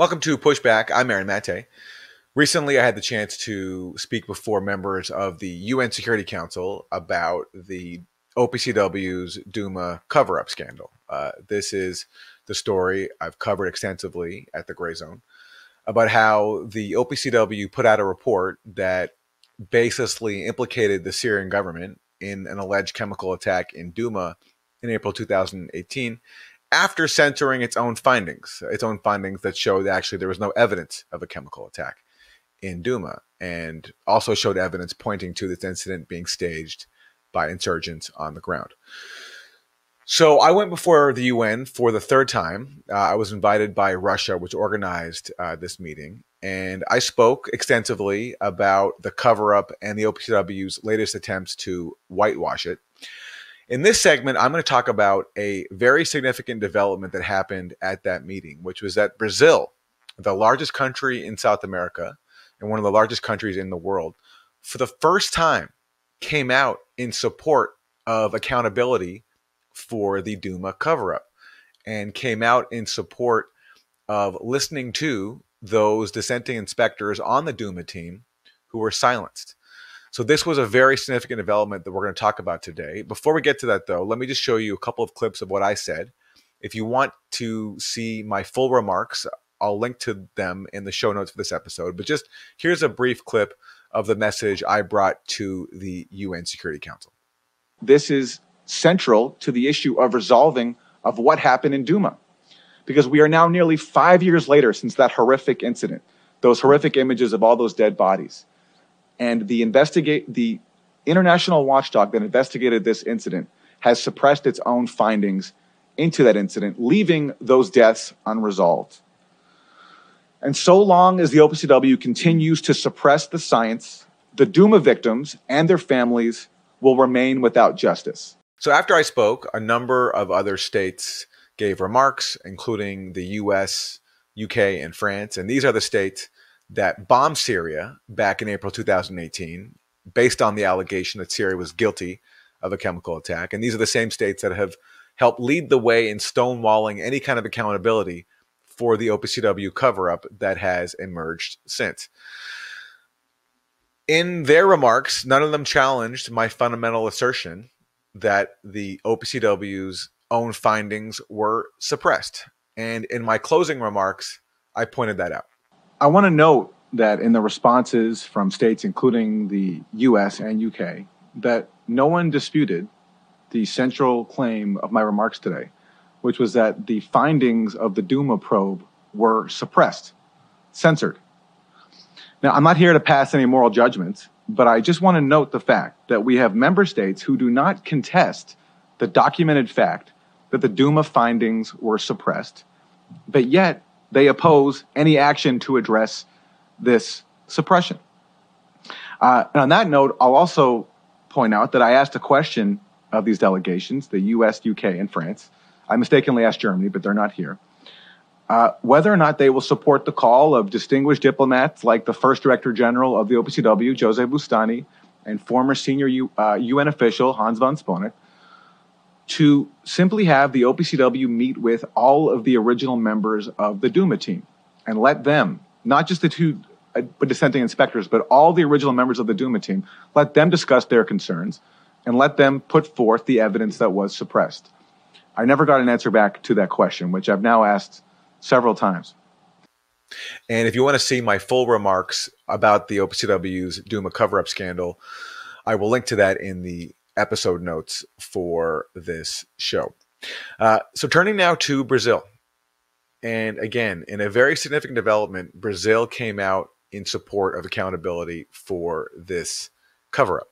Welcome to Pushback. I'm Aaron Mate. Recently, I had the chance to speak before members of the UN Security Council about the OPCW's Douma cover up scandal. Uh, this is the story I've covered extensively at the Grayzone about how the OPCW put out a report that baselessly implicated the Syrian government in an alleged chemical attack in Douma in April 2018 after censoring its own findings, its own findings that showed actually there was no evidence of a chemical attack in Douma, and also showed evidence pointing to this incident being staged by insurgents on the ground. So I went before the UN for the third time. Uh, I was invited by Russia, which organized uh, this meeting, and I spoke extensively about the cover up and the OPCW's latest attempts to whitewash it. In this segment, I'm going to talk about a very significant development that happened at that meeting, which was that Brazil, the largest country in South America and one of the largest countries in the world, for the first time came out in support of accountability for the Douma cover up and came out in support of listening to those dissenting inspectors on the Douma team who were silenced. So this was a very significant development that we're going to talk about today. Before we get to that, though, let me just show you a couple of clips of what I said. If you want to see my full remarks, I'll link to them in the show notes for this episode. But just here's a brief clip of the message I brought to the UN Security Council. This is central to the issue of resolving of what happened in Douma. Because we are now nearly five years later since that horrific incident, those horrific images of all those dead bodies and the investigate the international watchdog that investigated this incident has suppressed its own findings into that incident, leaving those deaths unresolved. And so long as the OPCW continues to suppress the science, the Douma victims and their families will remain without justice. So after I spoke, a number of other states gave remarks, including the US, UK, and France. And these are the states that bombed Syria back in April 2018 based on the allegation that Syria was guilty of a chemical attack. And these are the same states that have helped lead the way in stonewalling any kind of accountability for the OPCW cover up that has emerged since. In their remarks, none of them challenged my fundamental assertion that the OPCW's own findings were suppressed. And in my closing remarks, I pointed that out. I want to note that in the responses from states, including the US and UK, that no one disputed the central claim of my remarks today, which was that the findings of the Douma probe were suppressed, censored. Now, I'm not here to pass any moral judgments, but I just want to note the fact that we have member states who do not contest the documented fact that the Douma findings were suppressed, but yet they oppose any action to address this suppression. Uh, and on that note, I'll also point out that I asked a question of these delegations, the US, UK, and France. I mistakenly asked Germany, but they're not here. Uh, whether or not they will support the call of distinguished diplomats like the first director general of the OPCW, Jose Bustani, and former senior U, uh, UN official Hans von Sponeck, to simply have the OPCW meet with all of the original members of the Douma team and let them, not just the two uh, dissenting inspectors, but all the original members of the Douma team, let them discuss their concerns and let them put forth the evidence that was suppressed. I never got an answer back to that question, which I've now asked several times. And if you want to see my full remarks about the OPCW's Douma cover up scandal, I will link to that in the episode notes for this show. Uh, so turning now to Brazil. And again, in a very significant development, Brazil came out in support of accountability for this cover up.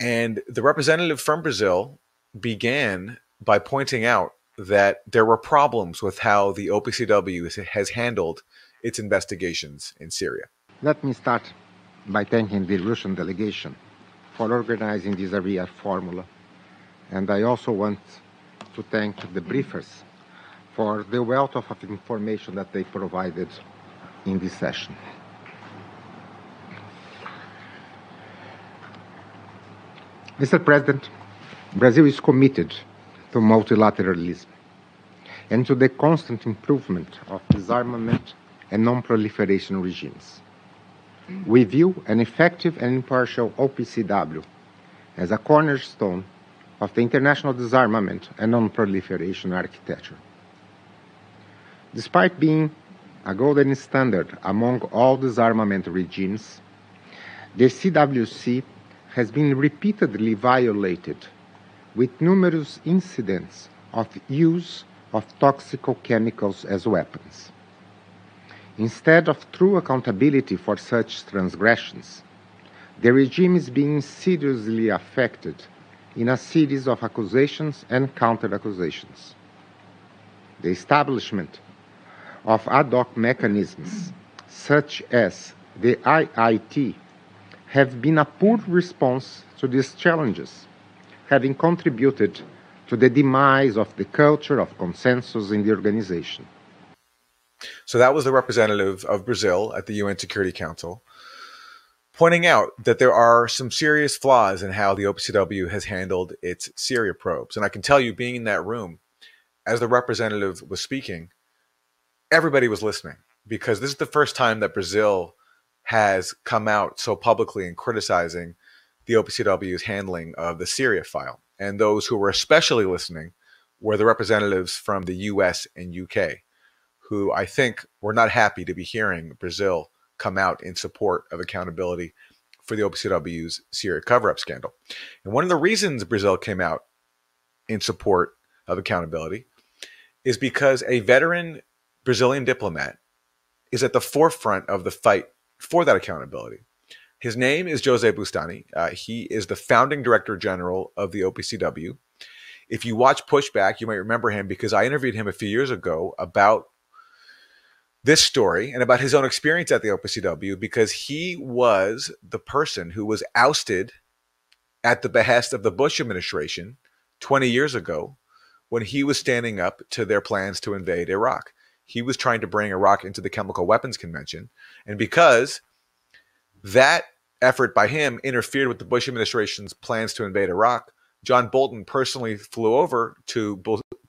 And the representative from Brazil began by pointing out that there were problems with how the OPCW has handled its investigations in Syria. Let me start by thanking the Russian delegation for organizing this Arria formula. And I also want to thank the briefers for the wealth of information that they provided in this session. Mr. President, Brazil is committed to multilateralism and to the constant improvement of disarmament and non-proliferation regimes. We view an effective and impartial OPCW as a cornerstone of the international disarmament and non-proliferation architecture. Despite being a golden standard among all disarmament regimes, the CWC has been repeatedly violated with numerous incidents of use of toxic chemicals as weapons. Instead of true accountability for such transgressions, the regime is being seriously affected in a series of accusations and counter accusations. The establishment of ad hoc mechanisms, such as the IIT, have been a poor response to these challenges, having contributed to the demise of the culture of consensus in the organization. So that was the representative of Brazil at the UN Security Council, pointing out that there are some serious flaws in how the OPCW has handled its Syria probes. And I can tell you, being in that room, as the representative was speaking, everybody was listening because this is the first time that Brazil has come out so publicly in criticizing the OPCW's handling of the Syria file. And those who were especially listening were the representatives from the US and UK, who I think were not happy to be hearing Brazil come out in support of accountability for the OPCW's Syria cover up scandal. And one of the reasons Brazil came out in support of accountability is because a veteran Brazilian diplomat, is at the forefront of the fight for that accountability. His name is Jose Bustani. Uh, he is the founding director general of the OPCW. If you watch Pushback, you might remember him because I interviewed him a few years ago about this story and about his own experience at the OPCW because he was the person who was ousted at the behest of the Bush administration 20 years ago when he was standing up to their plans to invade Iraq he was trying to bring Iraq into the Chemical Weapons Convention. And because that effort by him interfered with the Bush administration's plans to invade Iraq, John Bolton personally flew over to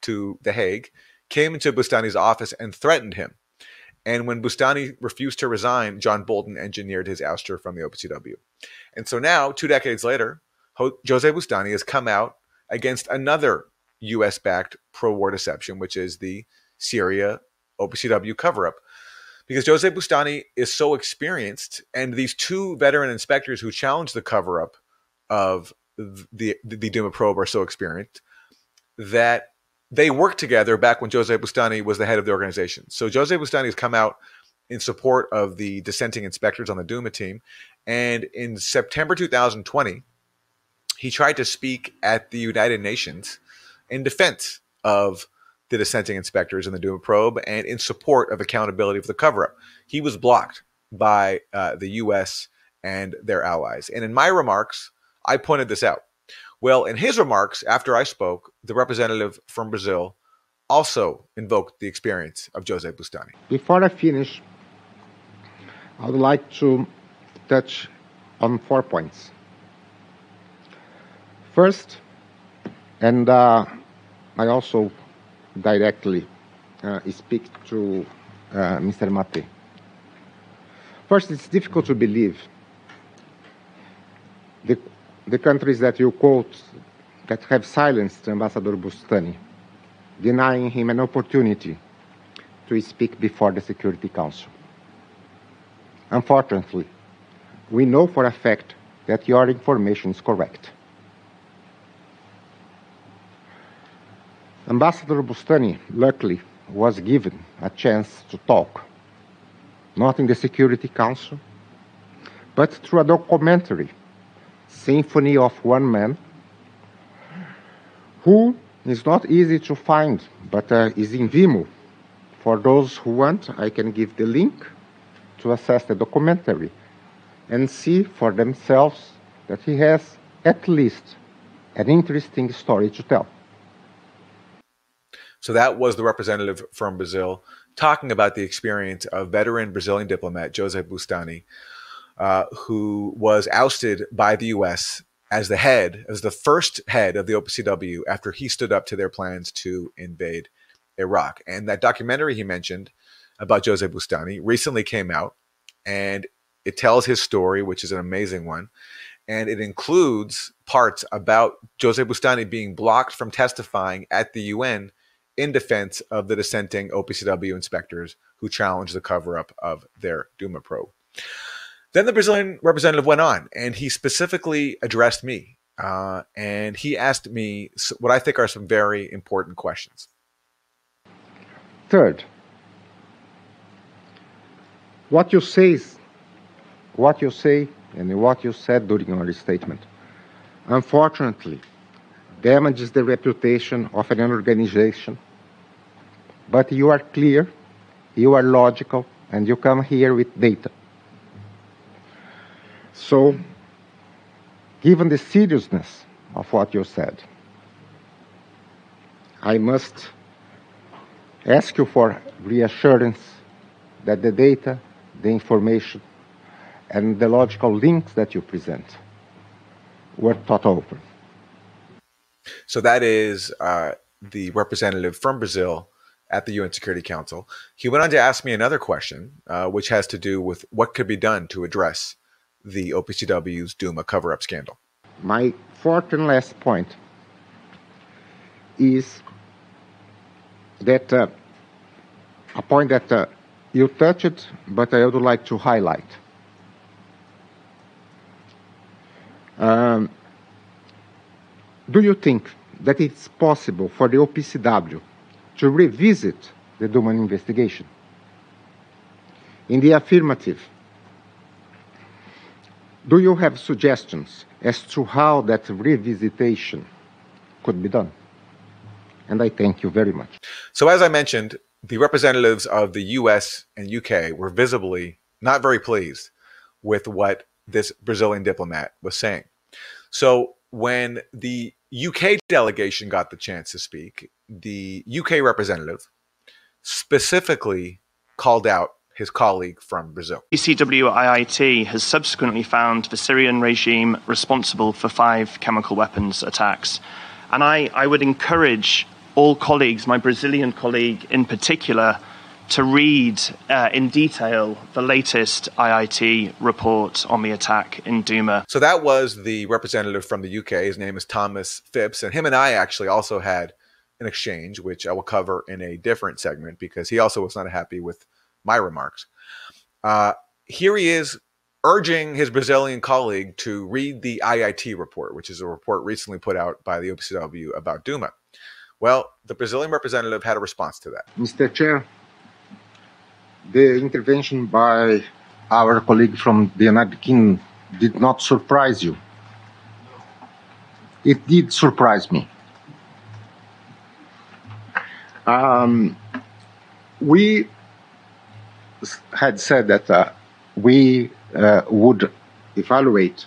to The Hague, came into Bustani's office and threatened him. And when Bustani refused to resign, John Bolton engineered his ouster from the OPCW. And so now, two decades later, Jose Bustani has come out against another U.S. backed pro war deception, which is the Syria OPCW cover up because Jose Bustani is so experienced, and these two veteran inspectors who challenged the cover up of the, the, the Douma probe are so experienced that they worked together back when Jose Bustani was the head of the organization. So Jose Bustani has come out in support of the dissenting inspectors on the Douma team. And in September 2020, he tried to speak at the United Nations in defense of the dissenting inspectors in the Douma probe and in support of accountability for the cover up. He was blocked by uh, the U.S. and their allies. And in my remarks, I pointed this out. Well, in his remarks after I spoke, the representative from Brazil also invoked the experience of Jose Bustani. Before I finish, I would like to touch on four points. First, and uh, I also directly uh, speak to uh, Mr. Mate. First, it's difficult to believe the, the countries that you quote that have silenced Ambassador Bustani, denying him an opportunity to speak before the Security Council. Unfortunately, we know for a fact that your information is correct. Ambassador Bustani, luckily, was given a chance to talk, not in the Security Council, but through a documentary, Symphony of One Man, who is not easy to find, but uh, is in Vimeo. For those who want, I can give the link to access the documentary and see for themselves that he has at least an interesting story to tell. So that was the representative from Brazil talking about the experience of veteran Brazilian diplomat Jose Bustani, uh, who was ousted by the U.S. as the head, as the first head of the OPCW after he stood up to their plans to invade Iraq. And that documentary he mentioned about Jose Bustani recently came out, and it tells his story, which is an amazing one. And it includes parts about Jose Bustani being blocked from testifying at the UN in defense of the dissenting OPCW inspectors who challenged the cover up of their Douma probe. Then the Brazilian representative went on and he specifically addressed me. Uh, and he asked me what I think are some very important questions. Third, what you say, what you say, and what you said during your statement, unfortunately, damages the reputation of an organization. But you are clear, you are logical, and you come here with data. So, given the seriousness of what you said, I must ask you for reassurance that the data, the information, and the logical links that you present were thought over. So that is uh, the representative from Brazil at the UN Security Council. He went on to ask me another question, uh, which has to do with what could be done to address the OPCW's Douma cover up scandal. My fourth and last point is that uh, a point that uh, you touched, but I would like to highlight. Um, do you think that it's possible for the OPCW to revisit the Douma investigation? In the affirmative, do you have suggestions as to how that revisitation could be done? And I thank you very much. So, as I mentioned, the representatives of the US and UK were visibly not very pleased with what this Brazilian diplomat was saying. So, when the UK delegation got the chance to speak, the UK representative specifically called out his colleague from Brazil. ECWIIT has subsequently found the Syrian regime responsible for five chemical weapons attacks. And I, I would encourage all colleagues, my Brazilian colleague in particular, to read uh, in detail the latest IIT report on the attack in Douma. So that was the representative from the UK. His name is Thomas Phipps. And him and I actually also had an exchange, which I will cover in a different segment because he also was not happy with my remarks. Uh, here he is urging his Brazilian colleague to read the IIT report, which is a report recently put out by the OPCW about Douma. Well, the Brazilian representative had a response to that. Mr. Chair, the intervention by our colleague from the United Kingdom did not surprise you. It did surprise me. Um, we had said that uh, we uh, would evaluate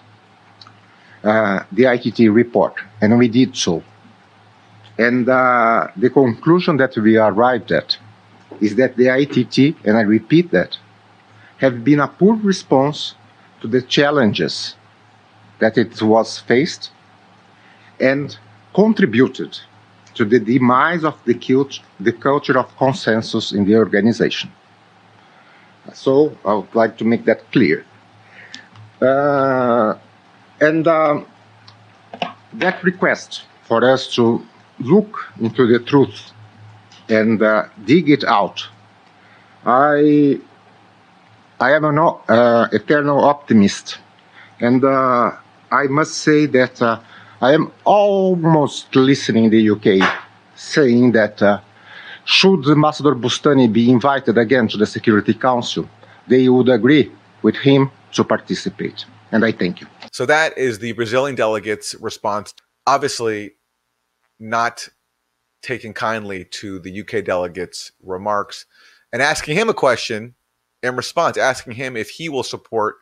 uh, the IIT report, and we did so. And uh, the conclusion that we arrived at is that the IIT, and I repeat that, have been a poor response to the challenges that it was faced and contributed to the demise of the, cult- the culture of consensus in the organization. So I would like to make that clear. Uh, and um, that request for us to look into the truth and uh, dig it out. I I am an uh, eternal optimist, and uh, I must say that uh, I am almost listening the UK saying that should Ambassador Bustani be invited again to the Security Council, they would agree with him to participate. And I thank you. So that is the Brazilian delegate's response. Obviously, not taking kindly to the UK delegate's remarks and asking him a question in response, asking him if he will support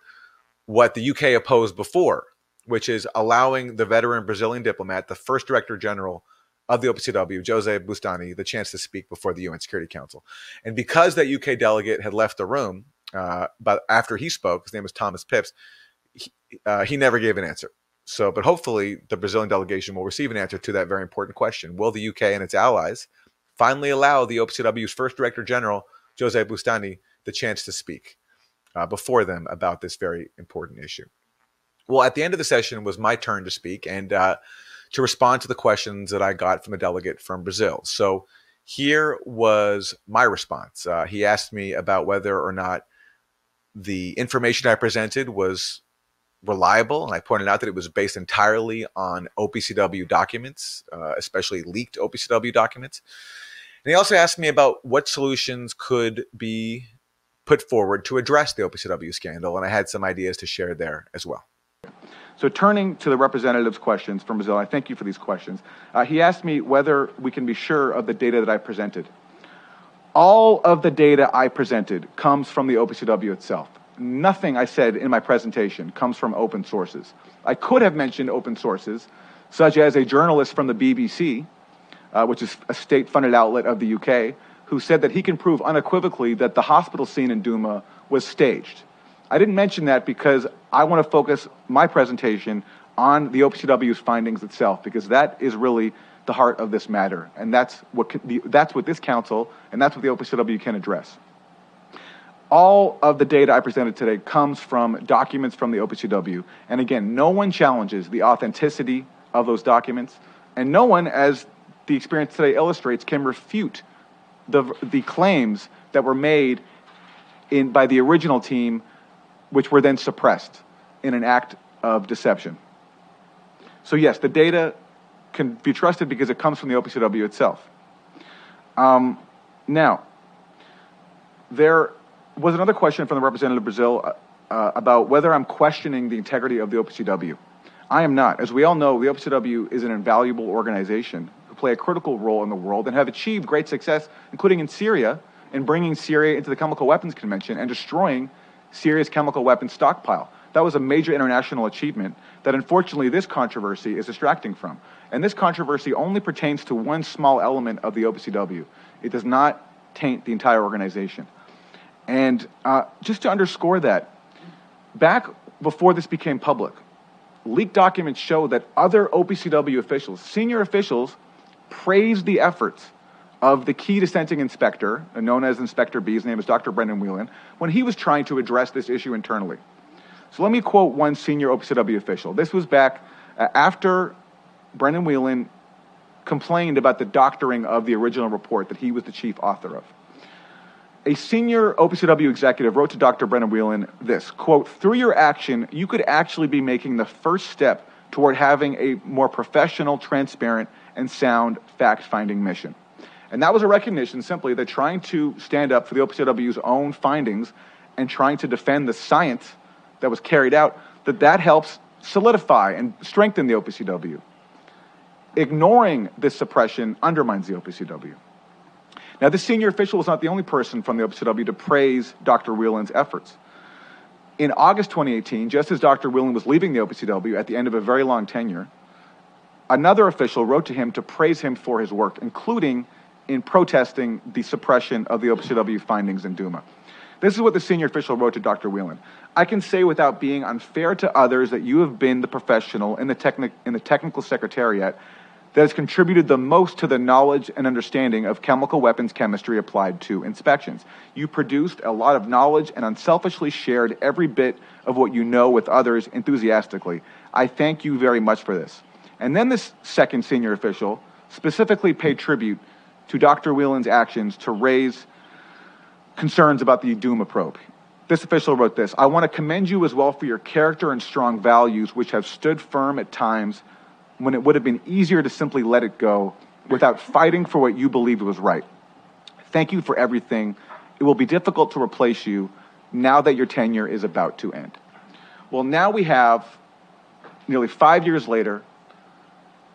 what the UK opposed before, which is allowing the veteran Brazilian diplomat, the first director general of the OPCW, Jose Bustani, the chance to speak before the UN Security Council. And because that UK delegate had left the room, uh, but after he spoke, his name was Thomas Phipps, he, uh, he never gave an answer. So, but hopefully the Brazilian delegation will receive an answer to that very important question. Will the UK and its allies finally allow the OPCW's first director general Jose Bustani the chance to speak uh, before them about this very important issue. Well, at the end of the session was my turn to speak and uh, to respond to the questions that I got from a delegate from Brazil. So here was my response. Uh, he asked me about whether or not the information I presented was reliable, and I pointed out that it was based entirely on OPCW documents, uh, especially leaked OPCW documents. And he also asked me about what solutions could be put forward to address the OPCW scandal, and I had some ideas to share there as well. So, turning to the representative's questions from Brazil, I thank you for these questions. Uh, he asked me whether we can be sure of the data that I presented. All of the data I presented comes from the OPCW itself. Nothing I said in my presentation comes from open sources. I could have mentioned open sources, such as a journalist from the BBC, uh, which is a state funded outlet of the UK, who said that he can prove unequivocally that the hospital scene in Douma was staged. I didn't mention that because I want to focus my presentation on the OPCW's findings itself, because that is really the heart of this matter. And that's what, that's what this council and that's what the OPCW can address. All of the data I presented today comes from documents from the OPCW. And again, no one challenges the authenticity of those documents. And no one, as the experience today illustrates, can refute the, the claims that were made in, by the original team, which were then suppressed in an act of deception. So, yes, the data can be trusted because it comes from the OPCW itself. Um, now, there was another question from the representative of Brazil uh, uh, about whether I'm questioning the integrity of the OPCW. I am not. As we all know, the OPCW is an invaluable organization who play a critical role in the world and have achieved great success, including in Syria, in bringing Syria into the Chemical Weapons Convention and destroying Syria's chemical weapons stockpile. That was a major international achievement that unfortunately this controversy is distracting from. And this controversy only pertains to one small element of the OPCW. It does not taint the entire organization. And uh, just to underscore that, back before this became public, leaked documents show that other OPCW officials, senior officials, praised the efforts of the key dissenting inspector, known as Inspector B, his name is Dr. Brendan Whelan, when he was trying to address this issue internally. So let me quote one senior OPCW official. This was back uh, after Brendan Whelan complained about the doctoring of the original report that he was the chief author of. A senior OPCW executive wrote to Dr. Brendan Whelan this quote, through your action, you could actually be making the first step toward having a more professional, transparent, and sound fact finding mission. And that was a recognition simply that trying to stand up for the OPCW's own findings and trying to defend the science that was carried out, that that helps solidify and strengthen the OPCW. Ignoring this suppression undermines the OPCW. Now, this senior official was not the only person from the OPCW to praise Dr. Whelan's efforts. In August 2018, just as Dr. Whelan was leaving the OPCW at the end of a very long tenure, another official wrote to him to praise him for his work, including in protesting the suppression of the OPCW findings in Douma. This is what the senior official wrote to Dr. Whelan. I can say without being unfair to others that you have been the professional in the, techni- in the technical secretariat that has contributed the most to the knowledge and understanding of chemical weapons chemistry applied to inspections. You produced a lot of knowledge and unselfishly shared every bit of what you know with others enthusiastically. I thank you very much for this. And then this second senior official specifically paid tribute to Dr. Whelan's actions to raise concerns about the Douma probe. This official wrote this I want to commend you as well for your character and strong values, which have stood firm at times when it would have been easier to simply let it go without fighting for what you believed was right. Thank you for everything. It will be difficult to replace you now that your tenure is about to end. Well, now we have, nearly five years later,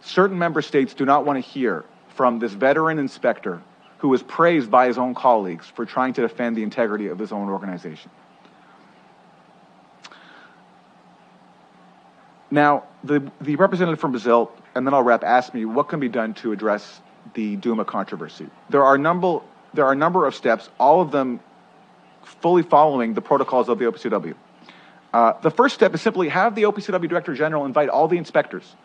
certain member states do not want to hear from this veteran inspector who was praised by his own colleagues for trying to defend the integrity of his own organization. Now, the, the representative from Brazil, and then I'll wrap, asked me what can be done to address the Douma controversy. There are a number, there are a number of steps, all of them fully following the protocols of the OPCW. Uh, the first step is simply have the OPCW Director General invite all the inspectors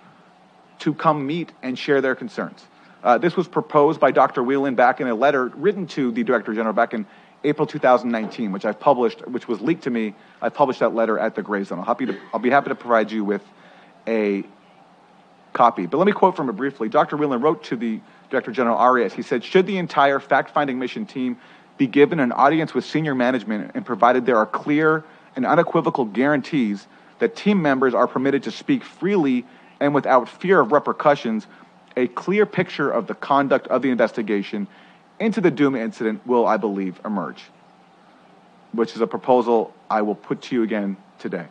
to come meet and share their concerns. Uh, this was proposed by Dr. Whelan back in a letter written to the Director General back in April 2019, which I've published, which was leaked to me. I published that letter at the Grayzone. I'll, happy to, I'll be happy to provide you with a copy. But let me quote from it briefly. Dr. Whelan wrote to the Director General Arias. He said, Should the entire fact finding mission team be given an audience with senior management and provided there are clear and unequivocal guarantees that team members are permitted to speak freely and without fear of repercussions, a clear picture of the conduct of the investigation into the Douma incident will, I believe, emerge, which is a proposal I will put to you again today.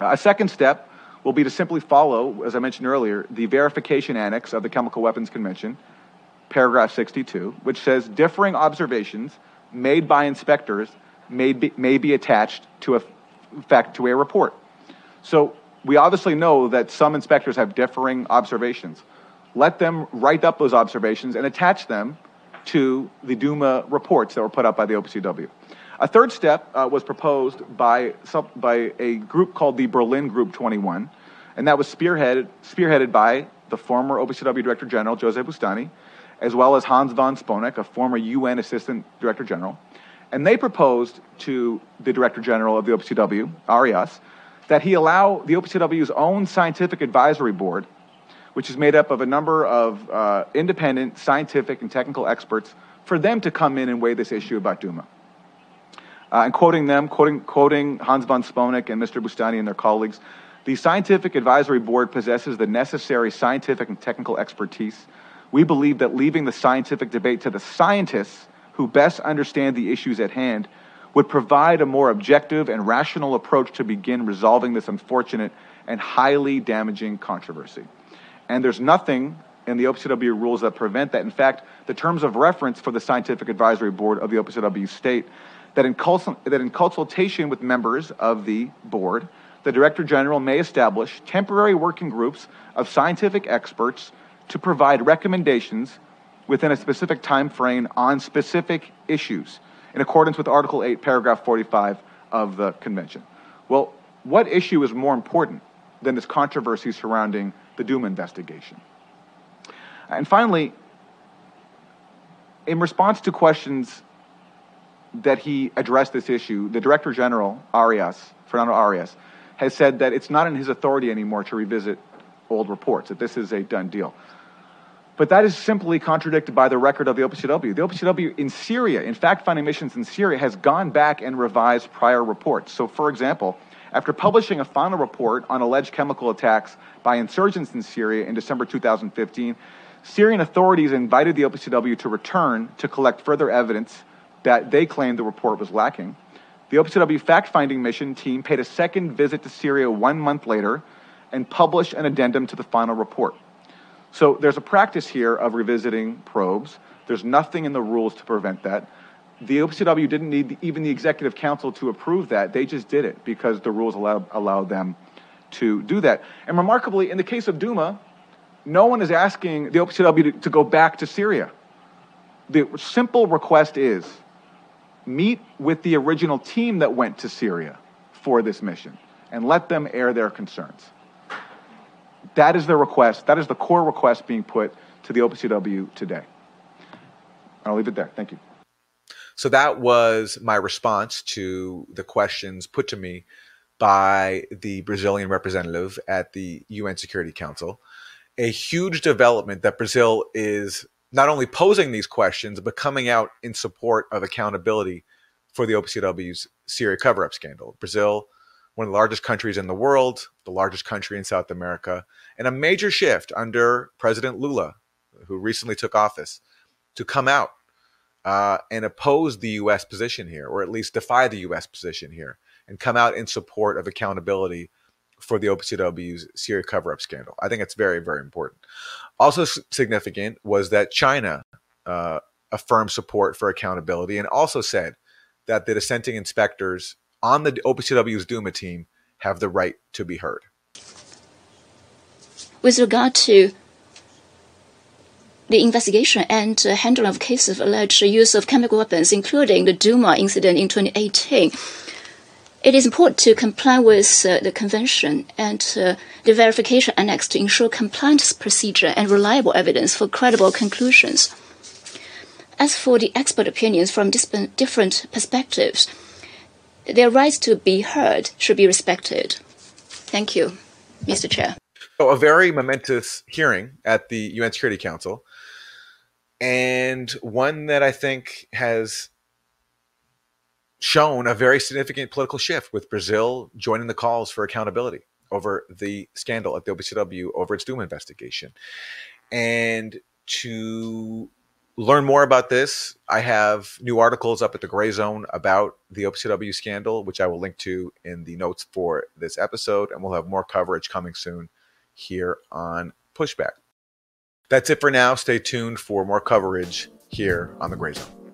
A second step will be to simply follow, as I mentioned earlier, the verification annex of the Chemical Weapons Convention, paragraph 62, which says differing observations made by inspectors may be, may be attached to a fact to a report. So we obviously know that some inspectors have differing observations. Let them write up those observations and attach them to the Douma reports that were put out by the OPCW. A third step uh, was proposed by, some, by a group called the Berlin Group 21, and that was spearheaded, spearheaded by the former OPCW Director General, Jose Bustani, as well as Hans von Sponeck, a former UN Assistant Director General. And they proposed to the Director General of the OPCW, Arias, that he allow the OPCW's own scientific advisory board, which is made up of a number of uh, independent scientific and technical experts, for them to come in and weigh this issue about Douma. Uh, and quoting them, quoting, quoting Hans von Sponeck and Mr. Bustani and their colleagues, the Scientific Advisory Board possesses the necessary scientific and technical expertise. We believe that leaving the scientific debate to the scientists who best understand the issues at hand would provide a more objective and rational approach to begin resolving this unfortunate and highly damaging controversy. And there's nothing in the OPCW rules that prevent that. In fact, the terms of reference for the Scientific Advisory Board of the OPCW state that in, consult- that in consultation with members of the board, the Director General may establish temporary working groups of scientific experts to provide recommendations within a specific time frame on specific issues in accordance with Article 8, Paragraph 45 of the Convention. Well, what issue is more important than this controversy surrounding the Douma investigation? And finally, in response to questions that he addressed this issue, the Director General, Arias, Fernando Arias, has said that it's not in his authority anymore to revisit old reports, that this is a done deal. But that is simply contradicted by the record of the OPCW. The OPCW in Syria, in fact finding missions in Syria, has gone back and revised prior reports. So, for example, after publishing a final report on alleged chemical attacks by insurgents in Syria in December 2015, Syrian authorities invited the OPCW to return to collect further evidence that they claimed the report was lacking. The OPCW fact finding mission team paid a second visit to Syria one month later and published an addendum to the final report. So there's a practice here of revisiting probes. There's nothing in the rules to prevent that. The OPCW didn't need even the executive council to approve that. They just did it because the rules allowed, allowed them to do that. And remarkably, in the case of Douma, no one is asking the OPCW to, to go back to Syria. The simple request is meet with the original team that went to Syria for this mission and let them air their concerns. That is the request. That is the core request being put to the OPCW today. I'll leave it there. Thank you. So that was my response to the questions put to me by the Brazilian representative at the UN Security Council. A huge development that Brazil is not only posing these questions, but coming out in support of accountability for the OPCW's Syria cover up scandal. Brazil one of the largest countries in the world, the largest country in South America, and a major shift under President Lula, who recently took office, to come out uh, and oppose the U.S. position here, or at least defy the U.S. position here, and come out in support of accountability for the OPCW's Syria cover up scandal. I think it's very, very important. Also significant was that China uh, affirmed support for accountability and also said that the dissenting inspectors on the OPCW's Douma team have the right to be heard. With regard to the investigation and handling of cases of alleged use of chemical weapons, including the Douma incident in 2018, it is important to comply with uh, the convention and uh, the verification annex to ensure compliance procedure and reliable evidence for credible conclusions. As for the expert opinions from different perspectives, their rights to be heard should be respected. Thank you, Mr. Chair. So, a very momentous hearing at the UN Security Council, and one that I think has shown a very significant political shift with Brazil joining the calls for accountability over the scandal at the OPCW over its Douma investigation. And to learn more about this, I have new articles up at the Grayzone about the OPCW scandal, which I will link to in the notes for this episode. And we'll have more coverage coming soon here on Pushback. That's it for now. Stay tuned for more coverage here on the Grayzone.